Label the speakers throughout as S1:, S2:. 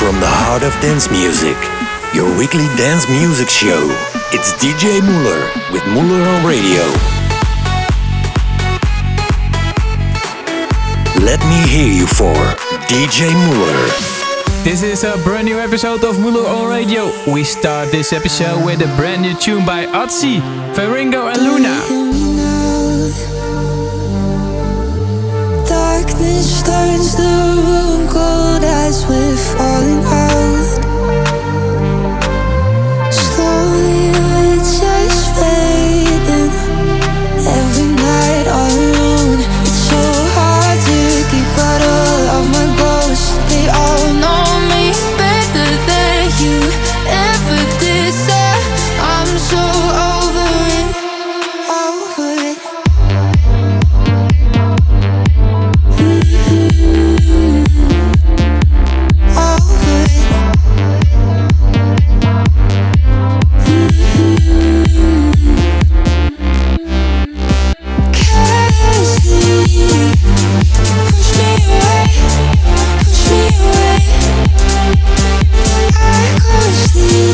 S1: from the heart of dance music, your weekly dance music show. It's DJ MauLr with MauLr on Radio. Let me hear you for DJ MauLr.
S2: This is a brand new episode of MauLr on Radio. We start this episode with a brand new tune by Odssey, Ferrigno and Luna.
S3: touch turns the room cold as we're falling out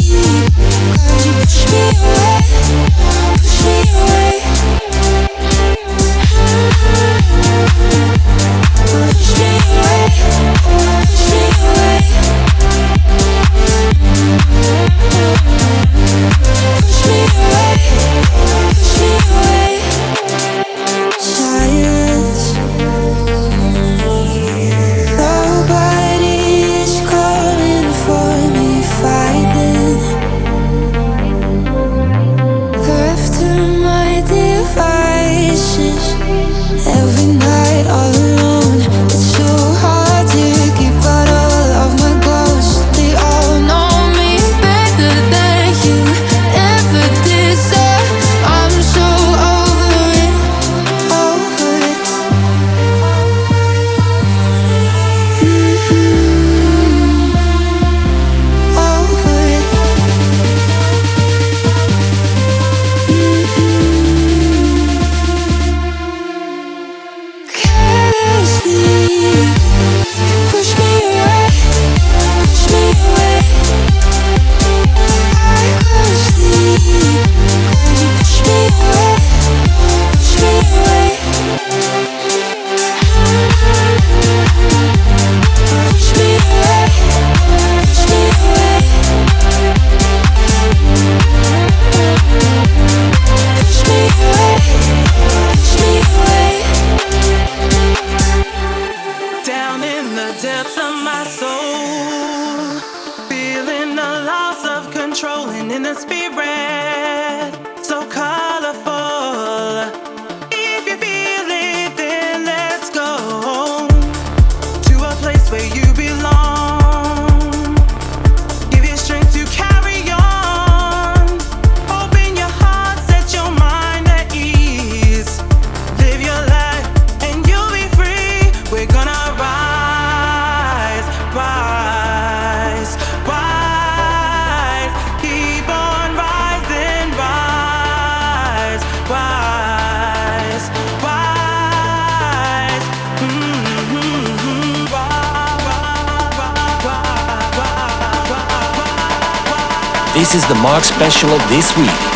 S3: you push me away, push me away.
S1: This is the Mark Special of this week.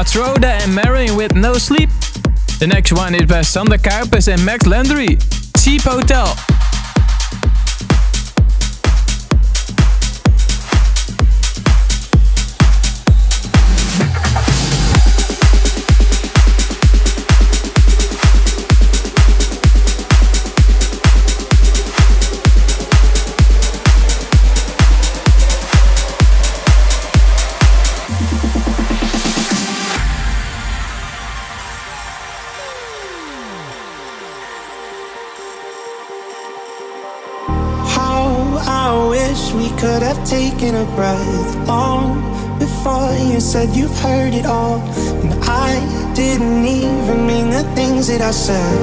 S2: Matroda and Marion with No Sleep. The next one is by Sander Kuypers and Max Landry, Cheap Hotel.
S4: taking a breath long before you said you've heard it all. And I didn't even mean the things that I said.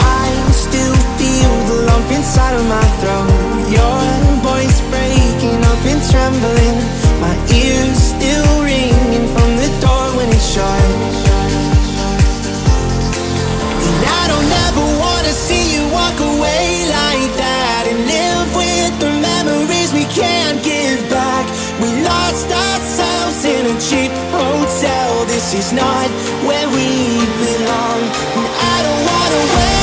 S4: I still feel the lump inside of my throat. Your voice breaking up and trembling. My ears still ringing from the door when it shut. And I don't ever wanna see you walk away like that live with the memories we can't give back. We lost ourselves in a cheap hotel. This is not where we belong. And I don't wanna wait.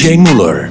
S4: Jane MauLr.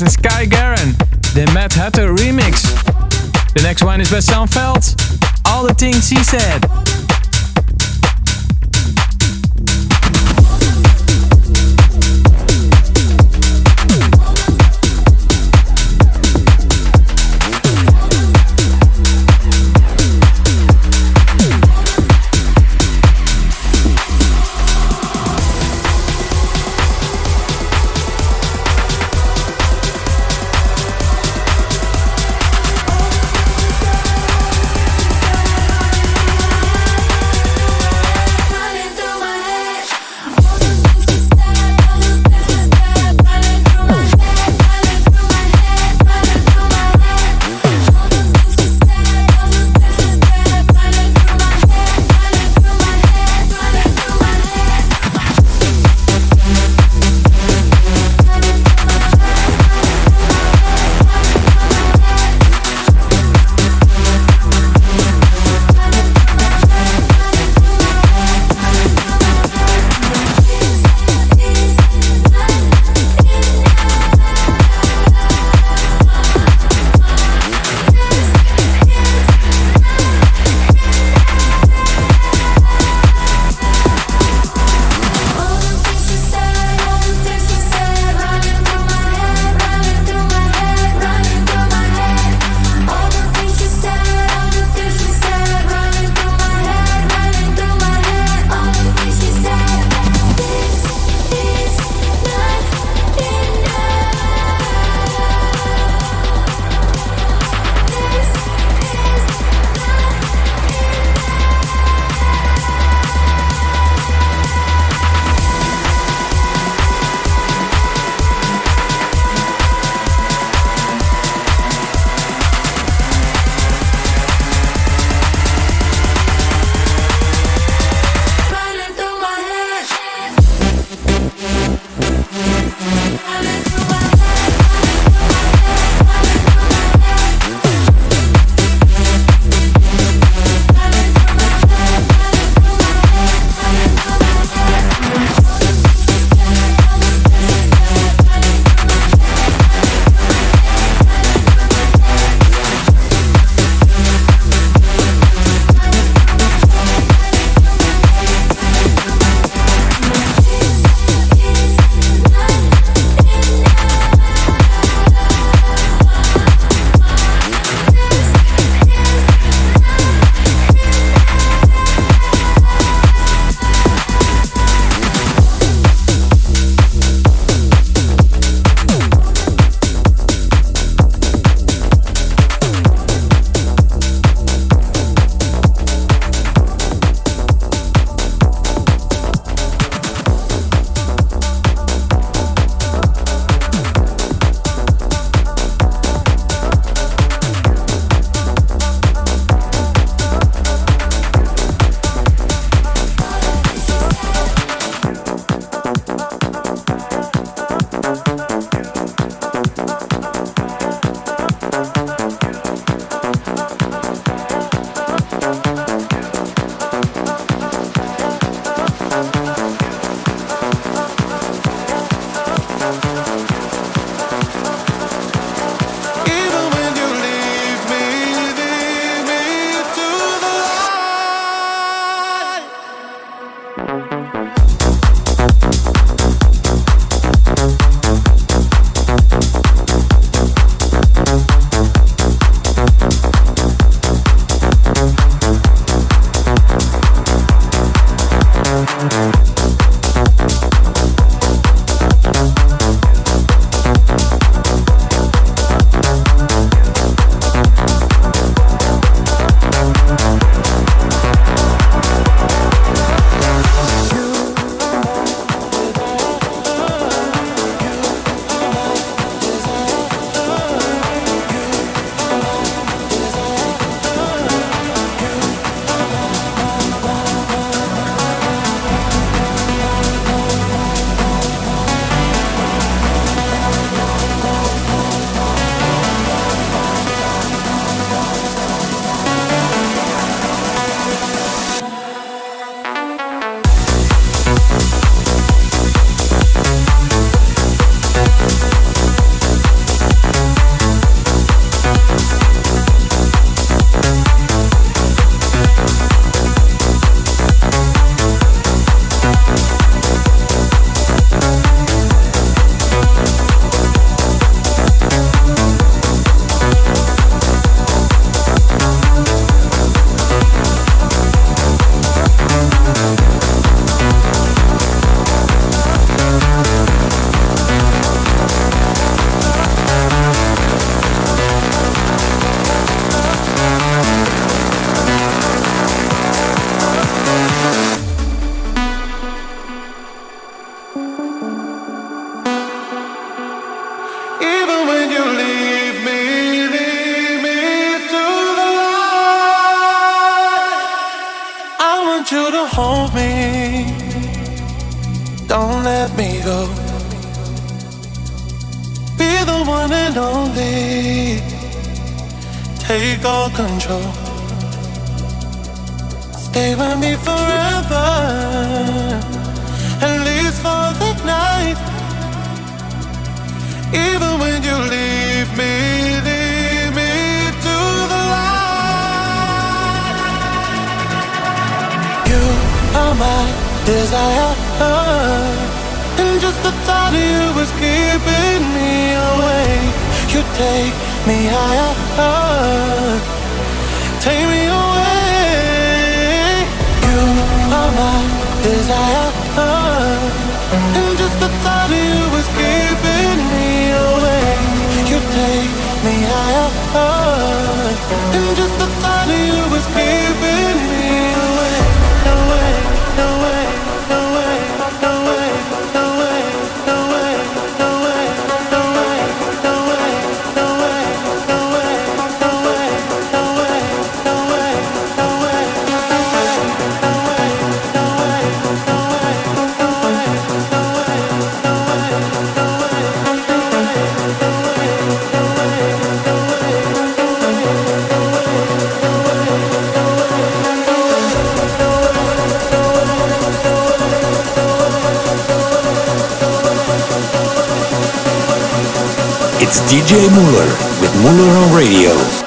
S4: and
S2: Sky Garden, the Matt Hatter remix. The next one is by
S5: desire. And just the thought of you was keeping me awake. You take me higher. Take me away. You are my desire. And just the thought of you was keeping me awake. You take me higher. And just the thought of you was keeping
S1: DJ MauLr with MauLr on Radio.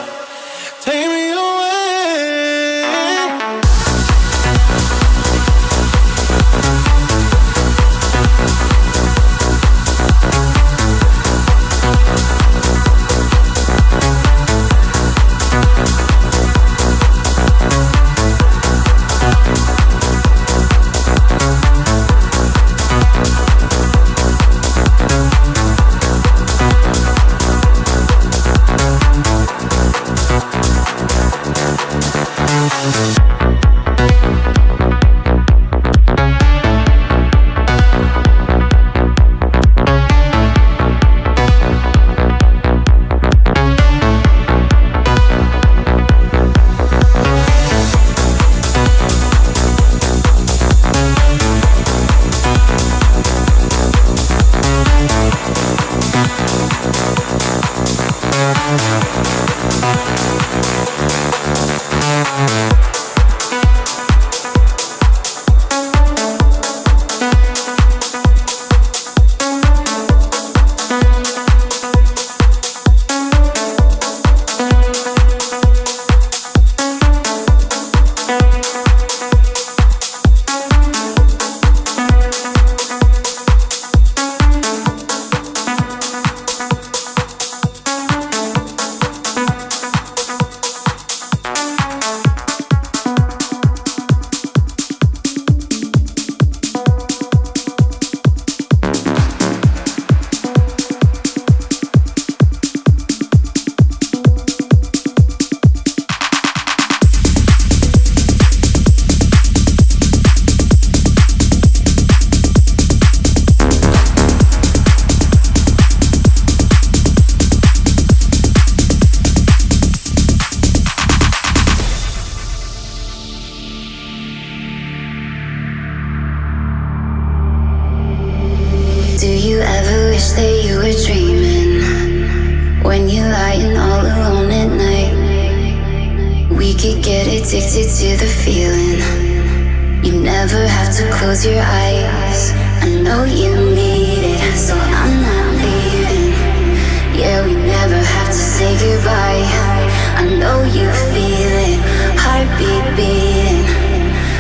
S6: Addicted to the feeling. You never have to close your eyes. I know you need it, so I'm not leaving. Yeah, we never have to say goodbye. I know you feel it, heartbeat beating.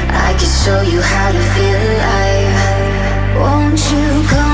S6: I can show you how to feel alive. Won't you come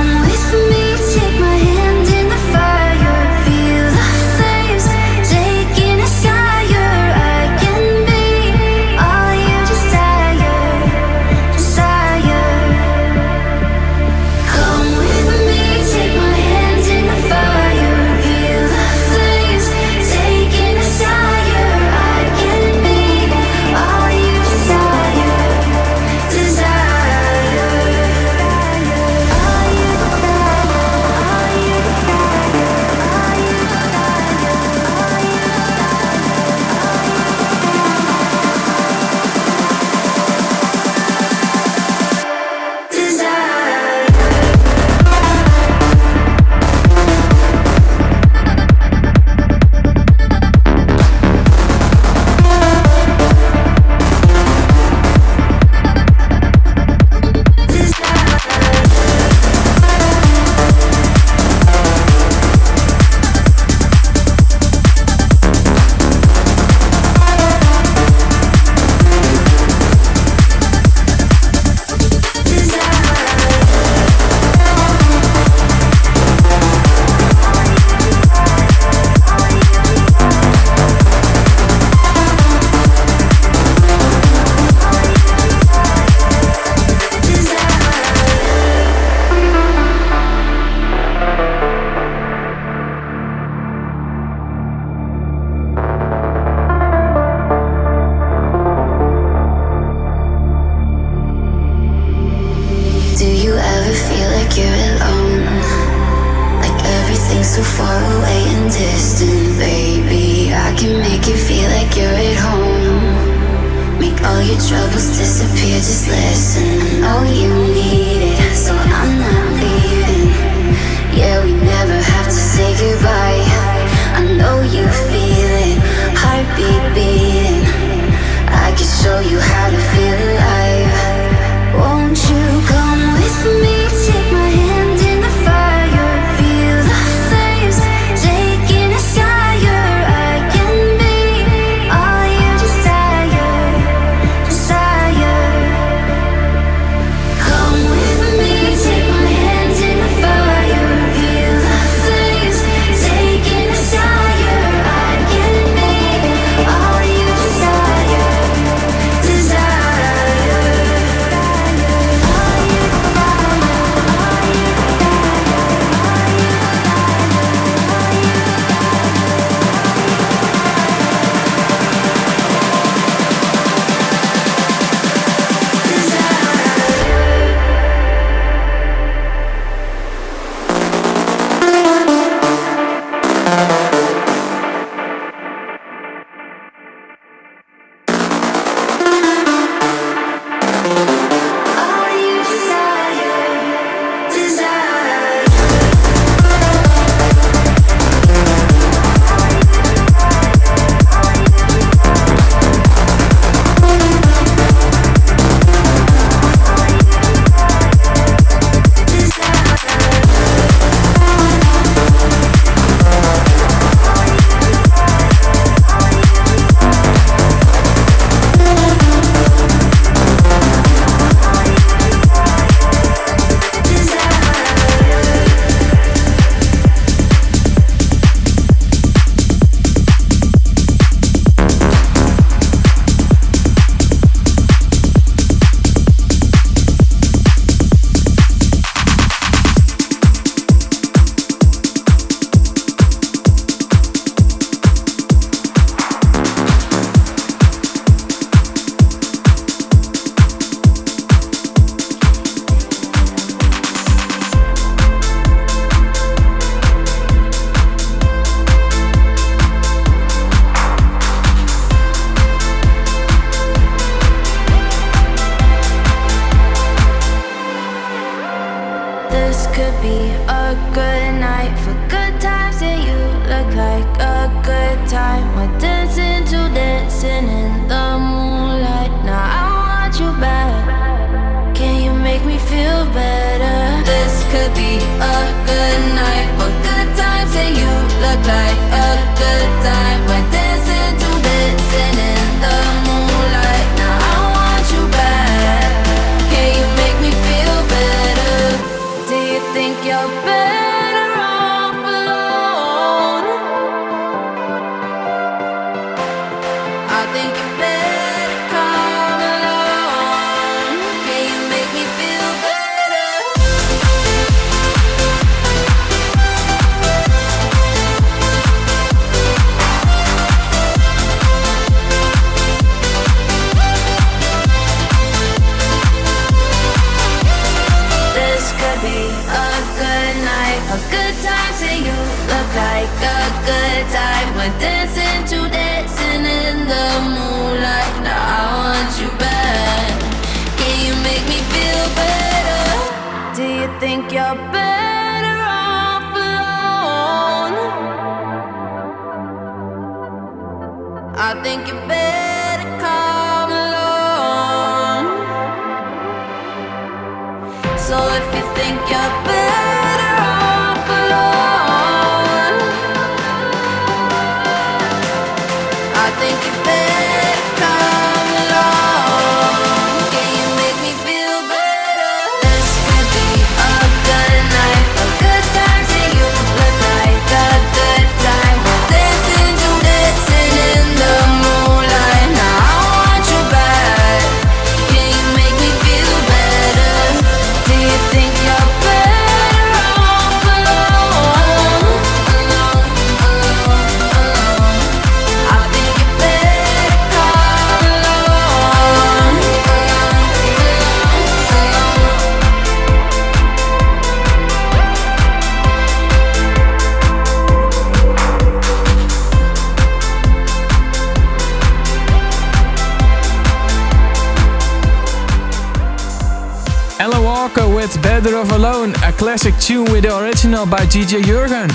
S2: by DJ Jurgen.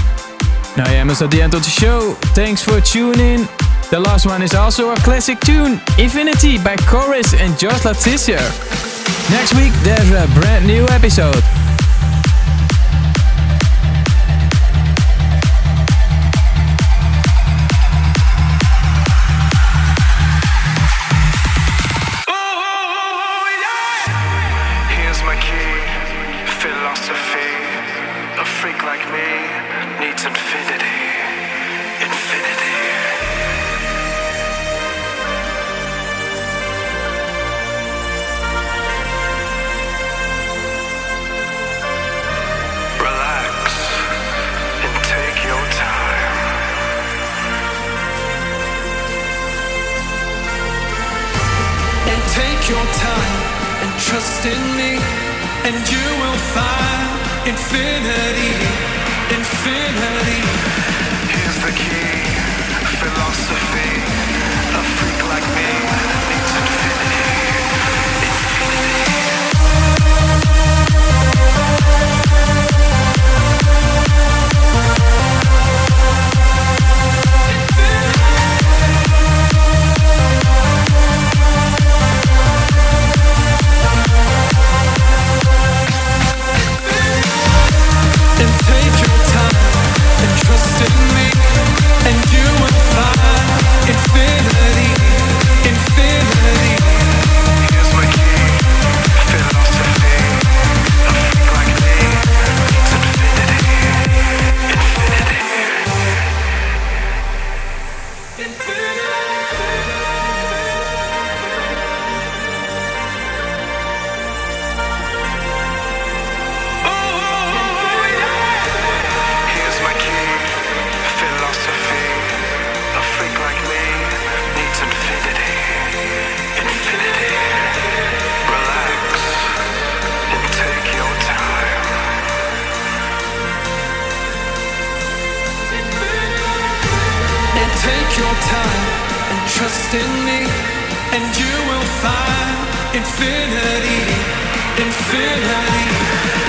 S2: Now yeah, almost at the end of the show. Thanks for tuning. In. The last one is also a classic tune, Infinity by KORIZ and Josh Le Tissier. Next week there's a brand new episode.
S5: Me and
S7: you will find infinity infinity time and trust in me and you will find infinity infinity